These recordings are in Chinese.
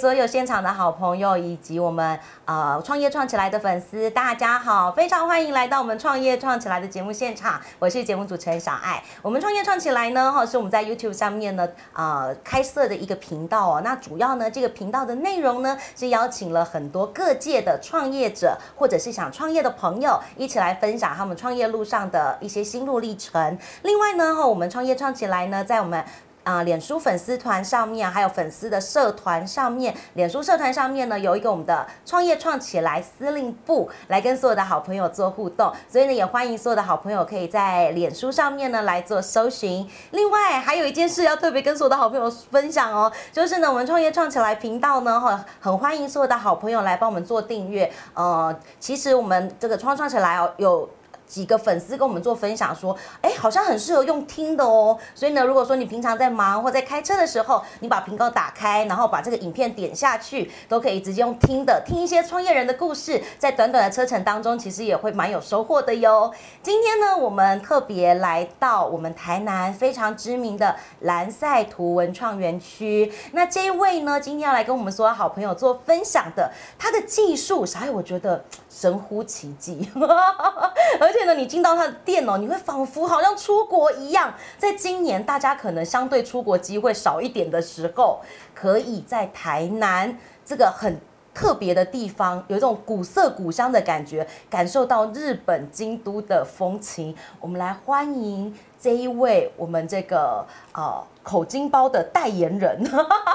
所有现场的好朋友以及我们呃创业创起来的粉丝，大家好，非常欢迎来到我们创业创起来的节目现场，我是节目主持人小爱。我们创业创起来呢，哈，是我们在 YouTube 上面呢，呃，开设的一个频道哦。那主要呢，这个频道的内容呢，是邀请了很多各界的创业者，或者是想创业的朋友，一起来分享他们创业路上的一些心路历程。另外呢，哈，我们创业创起来呢，在我们啊，脸书粉丝团上面，还有粉丝的社团上面，脸书社团上面呢，有一个我们的创业创起来司令部，来跟所有的好朋友做互动。所以呢，也欢迎所有的好朋友可以在脸书上面呢来做搜寻。另外，还有一件事要特别跟所有的好朋友分享哦，就是呢，我们创业创起来频道呢，哈，很欢迎所有的好朋友来帮我们做订阅。呃，其实我们这个创创起来哦，有。几个粉丝跟我们做分享说，哎，好像很适合用听的哦。所以呢，如果说你平常在忙或在开车的时候，你把频道打开，然后把这个影片点下去，都可以直接用听的，听一些创业人的故事，在短短的车程当中，其实也会蛮有收获的哟。今天呢，我们特别来到我们台南非常知名的蓝赛图文创园区。那这一位呢，今天要来跟我们所有好朋友做分享的，他的技术，啥我觉得神乎其技，而且。呢，你进到他的店哦，你会仿佛好像出国一样。在今年大家可能相对出国机会少一点的时候，可以在台南这个很特别的地方，有一种古色古香的感觉，感受到日本京都的风情。我们来欢迎这一位我们这个呃。口金包的代言人，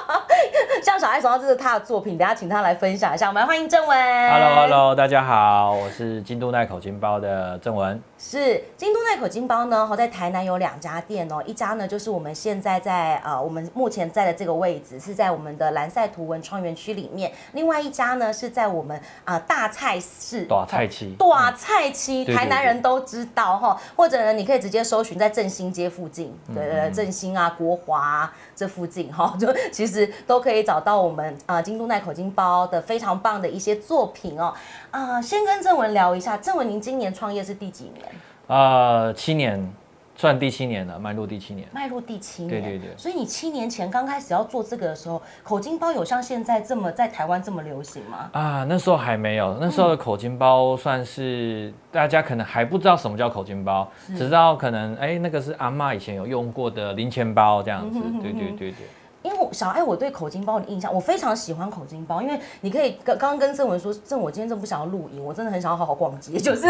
像小爱手上这是他的作品，等下请他来分享一下。我们欢迎郑文。Hello，Hello，大家好，我是京都奈口金包的郑文。是京都奈口金包呢，好，在台南有两家店哦，一家呢就是我们现在在呃我们目前在的这个位置，是在我们的蓝赛图文创园区里面；另外一家呢是在我们啊大菜市大菜期大菜期，台南人都知道哈，或者呢你可以直接搜寻在振兴街附近，对对，振兴啊国。华这附近哈，就其实都可以找到我们啊京都奈口金包的非常棒的一些作品哦。啊，先跟郑文聊一下，郑文您今年创业是第几年？啊，七年。算第七年了，迈入第七年，迈入第七年，对对对。所以你七年前刚开始要做这个的时候，口金包有像现在这么在台湾这么流行吗？啊，那时候还没有，那时候的口金包算是大家可能还不知道什么叫口金包，只知道可能哎那个是阿妈以前有用过的零钱包这样子，对对对对。因为小爱，我对口金包的印象，我非常喜欢口金包。因为你可以刚刚刚跟郑文说，郑我今天真不想要录影，我真的很想要好好逛街。就是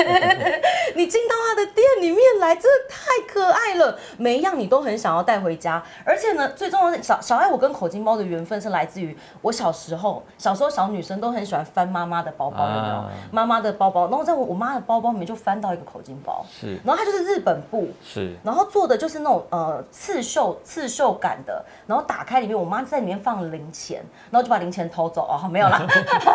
你进到他的店里面来，真的太可爱了，每一样你都很想要带回家。而且呢，最重要的小小爱，我跟口金包的缘分是来自于我小时候，小时候小女生都很喜欢翻妈妈的包包，有没有？妈妈的包包，然后在我我妈的包包里面就翻到一个口金包，是，然后它就是日本布，是，然后做的就是那种呃刺绣刺绣感的，然后打开。里面我妈在里面放零钱，然后就把零钱偷走哦，没有啦，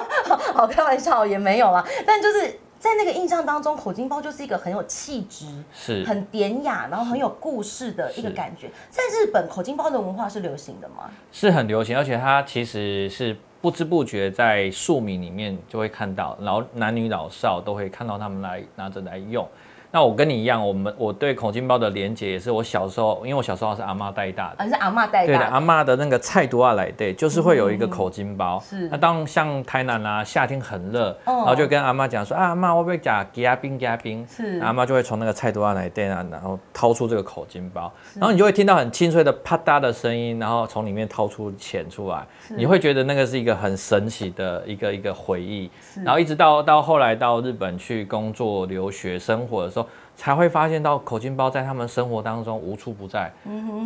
好开玩笑也没有啦。但就是在那个印象当中，口金包就是一个很有气质，是很典雅，然后很有故事的一个感觉。在日本，口金包的文化是流行的吗？是很流行，而且它其实是不知不觉在庶民里面就会看到，然后男女老少都会看到他们来拿着来用。那我跟你一样，我们我对口金包的连接也是我小时候，因为我小时候是阿妈带大的，是阿妈带大的。对的，阿妈的那个菜多啊来对，就是会有一个口金包。是。那当像台南啊，夏天很热，然后就跟阿妈讲说啊，阿妈我不要加加冰夹冰。是。阿妈就会从那个菜多啊来对啊，然后掏出这个口金包，然后你就会听到很清脆的啪嗒的声音，然后从里面掏出钱出来，你会觉得那个是一个很神奇的一个一个回忆。然后一直到到后来到日本去工作、留学、生活的时候。才会发现到口金包在他们生活当中无处不在，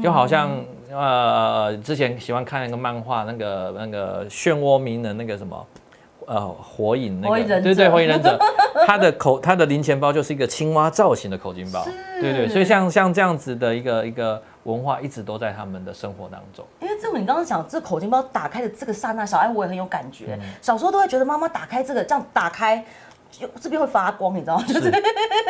就好像呃之前喜欢看那个漫画，那个那个漩涡鸣人那个什么呃火影那个。对对火影忍者，他的口他的零钱包就是一个青蛙造型的口金包，对对，所以像像这样子的一个一个文化一直都在他们的生活当中。因为这个你刚刚讲这口金包打开的这个刹那，小爱我也很有感觉，小时候都会觉得妈妈打开这个这样打开。就这边会发光，你知道吗？就是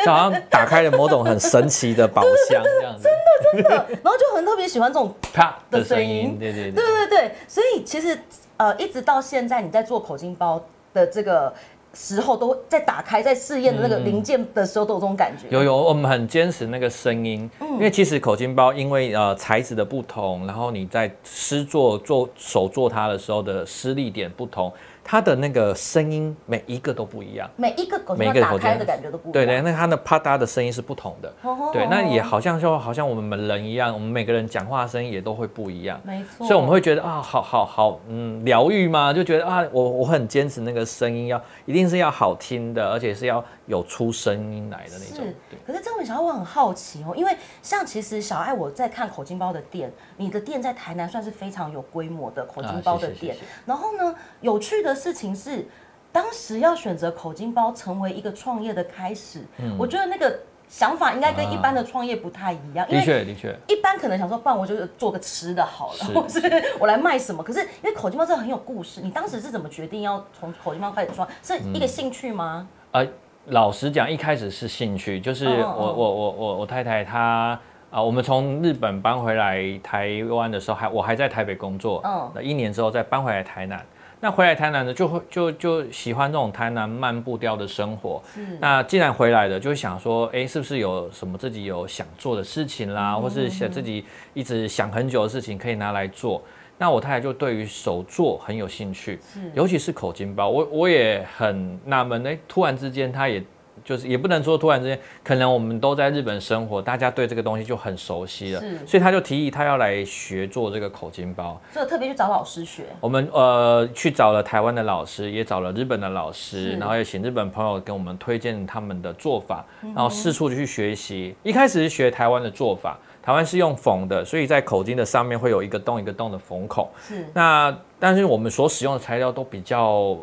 好像打开了某种很神奇的宝箱这样子，真的真的。然后就很特别喜欢这种啪的声音，对对对对对。所以其实呃，一直到现在你在做口金包的这个时候都在打开在试验的那个零件的时候都有这种感觉。有有，我们很坚持那个声音，因为其实口琴包因为呃材质的不同，然后你在施做做手做它的时候的施力点不同。它的那个声音每一个都不一样，每一个口罩打开的感觉都不一样。对对，那它的啪嗒的声音是不同的。对，那也好像说，好像我们人一样，我们每个人讲话的声音也都会不一样。没错。所以我们会觉得啊，好好好，嗯，疗愈嘛？就觉得啊，我我很坚持那个声音要一定是要好听的，而且是要有出声音来的那种。是。可是郑文小爱，我很好奇哦，因为像其实小爱我在看口金包的店，你的店在台南算是非常有规模的口金包的店。然后呢，有趣的。事情是，当时要选择口金包成为一个创业的开始，嗯我觉得那个想法应该跟一般的创业不太一样。的确，的确，一般可能想说，不然我就做个吃的好了，或是 我来卖什么。可是因为口金包真的很有故事，你当时是怎么决定要从口金包开始创？是一个兴趣吗？呃，老实讲，一开始是兴趣，就是我我我我我太太她啊，我们从日本搬回来台湾的时候，还我还在台北工作，嗯，那一年之后再搬回来台南。那回来台南呢，就会就就喜欢这种台南慢步调的生活。那既然回来了，就想说，哎，是不是有什么自己有想做的事情啦，或是想自己一直想很久的事情可以拿来做？那我太太就对于手作很有兴趣，尤其是口金包，我我也很纳闷，哎，突然之间她也。就是也不能说突然之间，可能我们都在日本生活，大家对这个东西就很熟悉了，所以他就提议他要来学做这个口金包，所以特别去找老师学。我们呃去找了台湾的老师，也找了日本的老师，然后也请日本朋友给我们推荐他们的做法，然后四处去学习。一开始是学台湾的做法，台湾是用缝的，所以在口径的上面会有一个洞一个洞的缝孔。是，那但是我们所使用的材料都比较。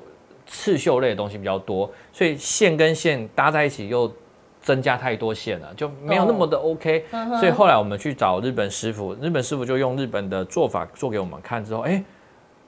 刺绣类的东西比较多，所以线跟线搭在一起又增加太多线了，就没有那么的 OK。所以后来我们去找日本师傅，日本师傅就用日本的做法做给我们看之后，哎。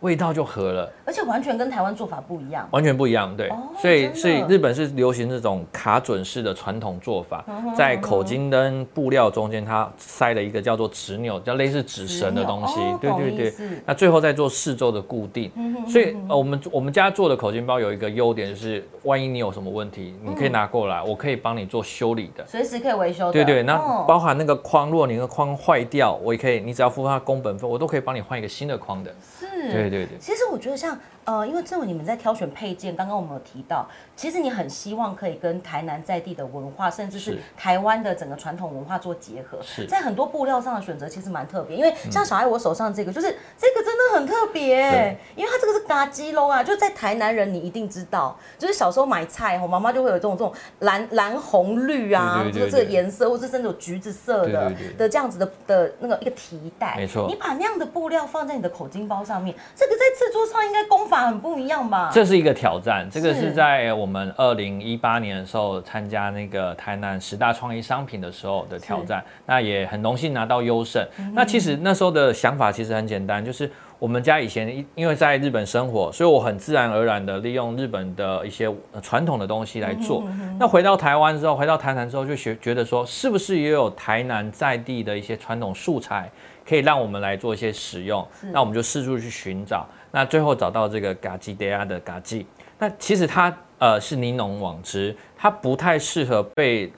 味道就合了，而且完全跟台湾做法不一样，完全不一样，对，所以所以日本是流行这种卡准式的传统做法，在口金跟布料中间，它塞了一个叫做纸钮，叫类似纸绳的东西，对对对，那最后再做四周的固定，所以呃我们我们家做的口金包有一个优点就是，万一你有什么问题，你可以拿过来，我可以帮你做修理的，随时可以维修，对对，那包含那个框，如果你的框坏掉，我也可以，你只要付他工本费，我都可以帮你换一个新的框的，是，对对对，其实我觉得像。呃，因为正为你们在挑选配件，刚刚我们有提到，其实你很希望可以跟台南在地的文化，甚至是台湾的整个传统文化做结合。是，在很多布料上的选择其实蛮特别，因为像小爱我手上这个，就是这个真的很特别，因为它这个是嘎鸡喽啊，就在台南人你一定知道，就是小时候买菜，我妈妈就会有这种这种蓝蓝红绿啊，这个这个颜色，或是甚至有橘子色的的这样子的的那个一个提袋。没错，你把那样的布料放在你的口巾包上面，这个在制作上应该功法。很不一样吧？这是一个挑战。这个是在我们二零一八年的时候参加那个台南十大创意商品的时候的挑战。那也很荣幸拿到优胜。那其实那时候的想法其实很简单，就是我们家以前因为在日本生活，所以我很自然而然的利用日本的一些传统的东西来做。那回到台湾之后，回到台南之后，就学觉得说，是不是也有台南在地的一些传统素材，可以让我们来做一些使用？那我们就四处去寻找。那最后找到这个嘎吉德亚的嘎吉，那其实它呃是尼龙网织，它不太适合被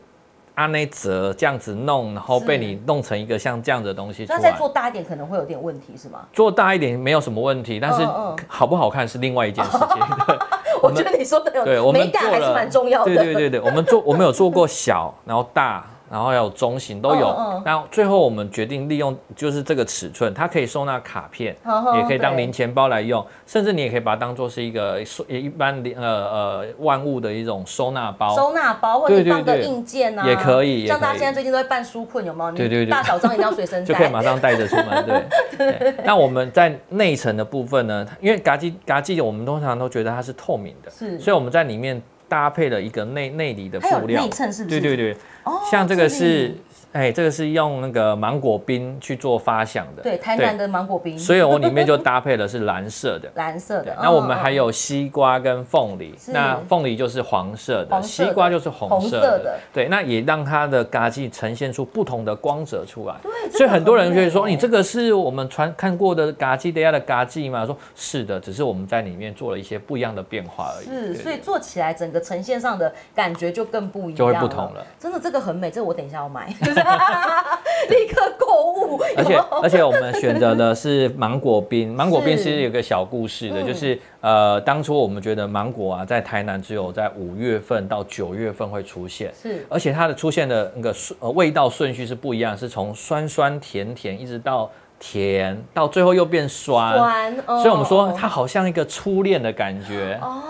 阿内泽这样子弄，然后被你弄成一个像这样的东西。那再做大一点可能会有点问题是吗？做大一点没有什么问题，但是好不好看是另外一件事情。我觉得你说的有美感还是蛮重要的。对对对对，我们做我们有做过小，然后大。然后还有中型都有，那最后我们决定利用就是这个尺寸，它可以收纳卡片，也可以当零钱包来用，甚至你也可以把它当做是一个收一般呃呃万物的一种收纳包。收纳包或者放个硬件啊，也可以。像大家现在最近都在办书困，有没有？对对对，大小张一定要随身带，就可以马上带着出门。对。那我们在内层的部分呢，因为嘎叽嘎叽，我们通常都觉得它是透明的，是，所以我们在里面搭配了一个内内里的布料，内衬是不是？对对对。像这个是，哎，这个是用那个芒果冰去做发想的，对，台南的芒果冰，所以我里面就搭配的是蓝色的，蓝色的。那我们还有西瓜跟凤梨，那凤梨就是黄色的，西瓜就是红色的，对，那也让它的嘎叽呈现出不同的光泽出来。对，所以很多人就会说，你这个是我们传看过的嘎叽的亚的嘎叽吗？说是的，只是我们在里面做了一些不一样的变化而已。是，所以做起来整个呈现上的感觉就更不一样，就会不同了。真的，这个很美，这个我等一下要买。立刻购物，而且而且我们选择的是芒果冰，芒果冰其实有个小故事的，就是呃，当初我们觉得芒果啊，在台南只有在五月份到九月份会出现，是，而且它的出现的那个呃味道顺序是不一样，是从酸酸甜甜一直到。甜到最后又变酸，所以我们说它好像一个初恋的感觉。哦。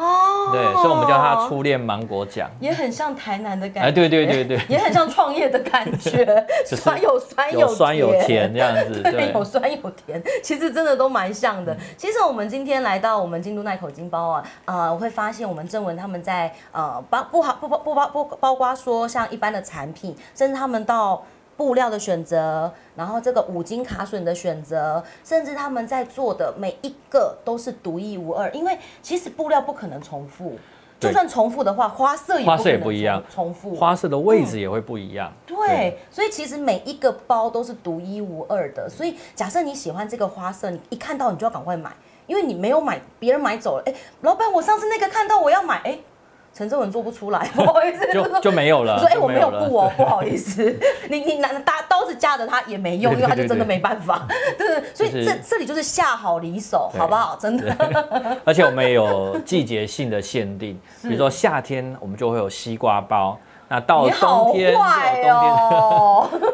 对，所以我们叫它初恋芒果奖，也很像台南的感觉。哎，对对对对，也很像创业的感觉，酸有酸有酸有甜这样子，对，有酸有甜，其实真的都蛮像的。其实我们今天来到我们京都奈口金包啊，呃，我会发现我们正文他们在呃包不好不包不包不包括说像一般的产品，甚至他们到。布料的选择，然后这个五金卡榫的选择，甚至他们在做的每一个都是独一无二。因为其实布料不可能重复，就算重复的话，花色也花色也不一样，重复花色的位置也会不一样。对，所以其实每一个包都是独一无二的。所以假设你喜欢这个花色，你一看到你就要赶快买，因为你没有买，别人买走了。哎，老板，我上次那个看到我要买，哎。陈志文做不出来，不好意思，就就没有了。说哎，我没有布哦，不好意思。你你拿大刀子架着他也没用，因为他就真的没办法。对，所以这这里就是下好离手，好不好？真的。而且我们也有季节性的限定，比如说夏天我们就会有西瓜包，那到冬天冬天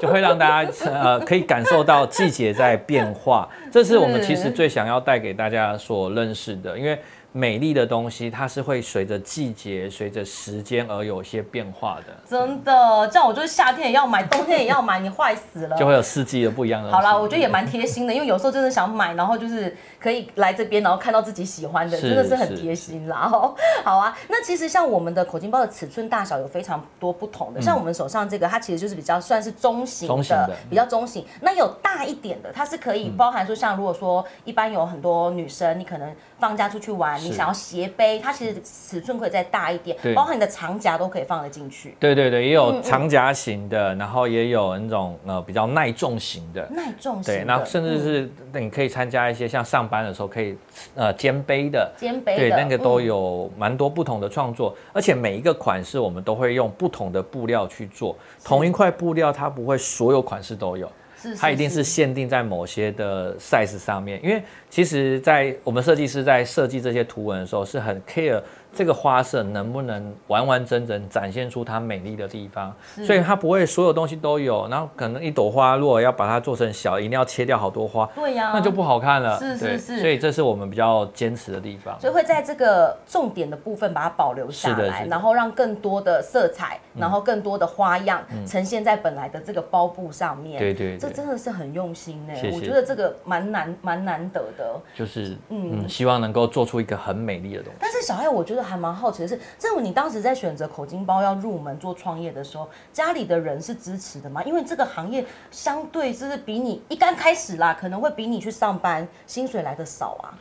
就会让大家呃可以感受到季节在变化。这是我们其实最想要带给大家所认识的，因为。美丽的东西，它是会随着季节、随着时间而有一些变化的。真的，这样我就是夏天也要买，冬天也要买，你坏死了。就会有四季的不一样的。好啦，我觉得也蛮贴心的，因为有时候真的想买，然后就是可以来这边，然后看到自己喜欢的，真的是很贴心啦。哦好啊，那其实像我们的口金包的尺寸大小有非常多不同的，像我们手上这个，它其实就是比较算是中型的，比较中型。那有大一点的，它是可以包含说，像如果说一般有很多女生，你可能放假出去玩。你想要斜背，它其实尺寸可以再大一点，包括你的长夹都可以放得进去。对对对，也有长夹型的，然后也有那种呃比较耐重型的。耐重型。对，那甚至是你可以参加一些像上班的时候可以呃肩背的。肩背对，那个都有蛮多不同的创作，而且每一个款式我们都会用不同的布料去做。同一块布料，它不会所有款式都有。它一定是限定在某些的 size 上面，因为其实，在我们设计师在设计这些图文的时候，是很 care。这个花色能不能完完整整展现出它美丽的地方？所以它不会所有东西都有，然后可能一朵花如果要把它做成小，一定要切掉好多花，对呀，那就不好看了。是是是，所以这是我们比较坚持的地方。所以会在这个重点的部分把它保留下来，然后让更多的色彩，然后更多的花样呈现在本来的这个包布上面。对对，这真的是很用心呢。我觉得这个蛮难蛮难得的。就是嗯，希望能够做出一个很美丽的东西。但是小爱，我觉得。还蛮好奇的是，正如你当时在选择口金包要入门做创业的时候，家里的人是支持的吗？因为这个行业相对就是比你一刚开始啦，可能会比你去上班薪水来的少啊。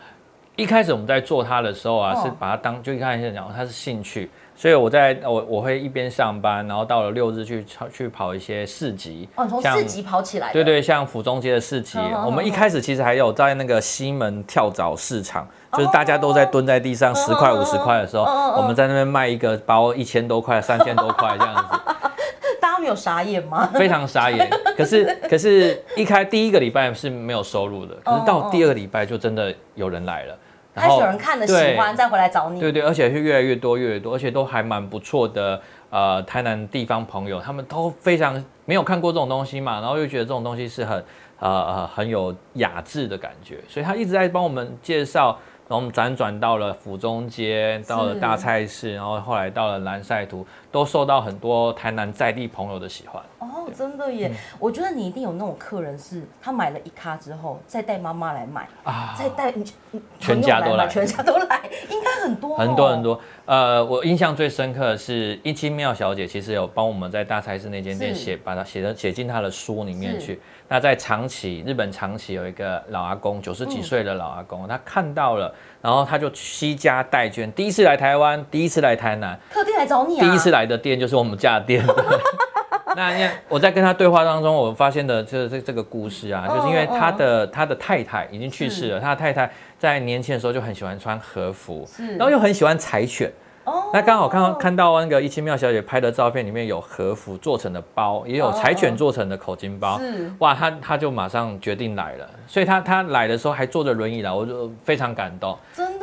一开始我们在做它的时候啊，是把它当就一开始讲它是兴趣，所以我在我我会一边上班，然后到了六日去去跑一些市集。哦，从市集跑起来。对对，像府中街的市集，我们一开始其实还有在那个西门跳蚤市场。就是大家都在蹲在地上十块五十块的时候，我们在那边卖一个包一千多块三千多块这样子，大家没有傻眼吗？非常傻眼。可是可是一开第一个礼拜是没有收入的，可是到第二个礼拜就真的有人来了，开始有人看了喜欢再回来找你。对对，而且是越来越多越来越多，而且都还蛮不错的。呃，台南地方朋友他们都非常没有看过这种东西嘛，然后又觉得这种东西是很呃呃很有雅致的感觉，所以他一直在帮我们介绍。然后我们辗转到了府中街，到了大菜市，然后后来到了蓝晒图，都受到很多台南在地朋友的喜欢。哦，真的耶！我觉得你一定有那种客人是，他买了一卡之后，再带妈妈来买啊，再带全家都来，全家都来，应该很多很多很多。呃，我印象最深刻的是一清妙小姐，其实有帮我们在大菜市那间店写，把它写的写进她的书里面去。那在长崎，日本长崎有一个老阿公，九十几岁的老阿公，他看到了，然后他就惜家带眷，第一次来台湾，第一次来台南，特地来找你啊！第一次来的店就是我们家的店。那因为我在跟他对话当中，我发现的就是这这个故事啊，就是因为他的他的太太已经去世了，他的太太在年轻的时候就很喜欢穿和服，然后又很喜欢柴犬。那刚好看到看到那个一清妙小姐拍的照片，里面有和服做成的包，也有柴犬做成的口金包。哇，他他就马上决定来了，所以他他来的时候还坐着轮椅来，我就非常感动。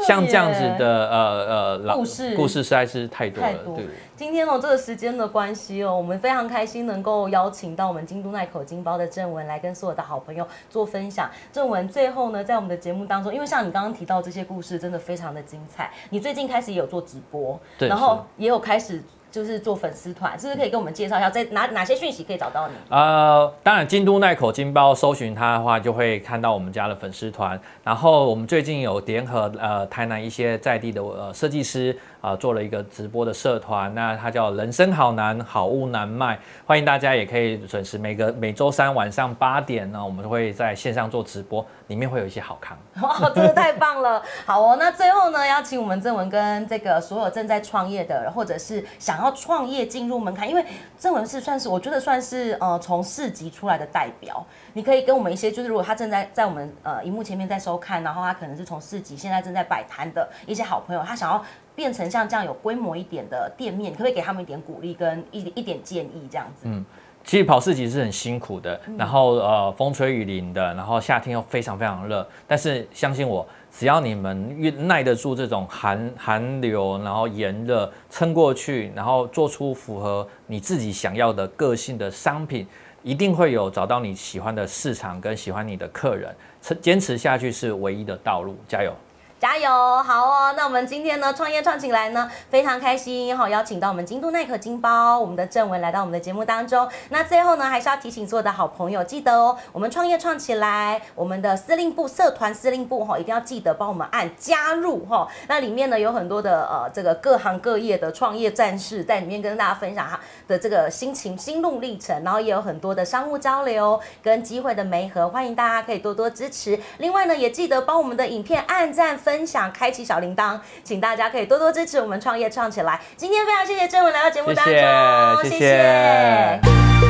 像这样子的呃呃故事故事实在是太多了。对。今天哦，这个时间的关系哦，我们非常开心能够邀请到我们京都奈口金包的正文来跟所有的好朋友做分享。正文最后呢，在我们的节目当中，因为像你刚刚提到这些故事，真的非常的精彩。你最近开始也有做直播，然后也有开始。就是做粉丝团，是不是可以跟我们介绍一下，在哪哪些讯息可以找到你？呃，当然，京都奈口金包搜寻它的话，就会看到我们家的粉丝团。然后我们最近有联合呃台南一些在地的呃设计师啊，做了一个直播的社团，那它叫人生好难，好物难卖，欢迎大家也可以准时每个每周三晚上八点呢，我们会在线上做直播。里面会有一些好康，哇，真的太棒了！好哦，那最后呢，邀请我们正文跟这个所有正在创业的，或者是想要创业进入门槛，因为正文是算是我觉得算是呃从市级出来的代表，你可以跟我们一些就是如果他正在在我们呃荧幕前面在收看，然后他可能是从市级现在正在摆摊的一些好朋友，他想要变成像这样有规模一点的店面，可不可以给他们一点鼓励跟一一点建议这样子？嗯。其实跑市集是很辛苦的，然后呃风吹雨淋的，然后夏天又非常非常热。但是相信我，只要你们越耐得住这种寒寒流，然后炎热撑过去，然后做出符合你自己想要的个性的商品，一定会有找到你喜欢的市场跟喜欢你的客人。坚持下去是唯一的道路，加油！加油，好哦！那我们今天呢，创业创起来呢，非常开心，好邀请到我们京都耐克金包，我们的正文来到我们的节目当中。那最后呢，还是要提醒所有的好朋友，记得哦，我们创业创起来，我们的司令部社团司令部哈，一定要记得帮我们按加入哈。那里面呢，有很多的呃，这个各行各业的创业战士在里面跟大家分享哈的这个心情心路历程，然后也有很多的商务交流跟机会的媒合，欢迎大家可以多多支持。另外呢，也记得帮我们的影片按赞。分享，开启小铃铛，请大家可以多多支持我们创业创起来。今天非常谢谢郑文来到节目当中，谢谢。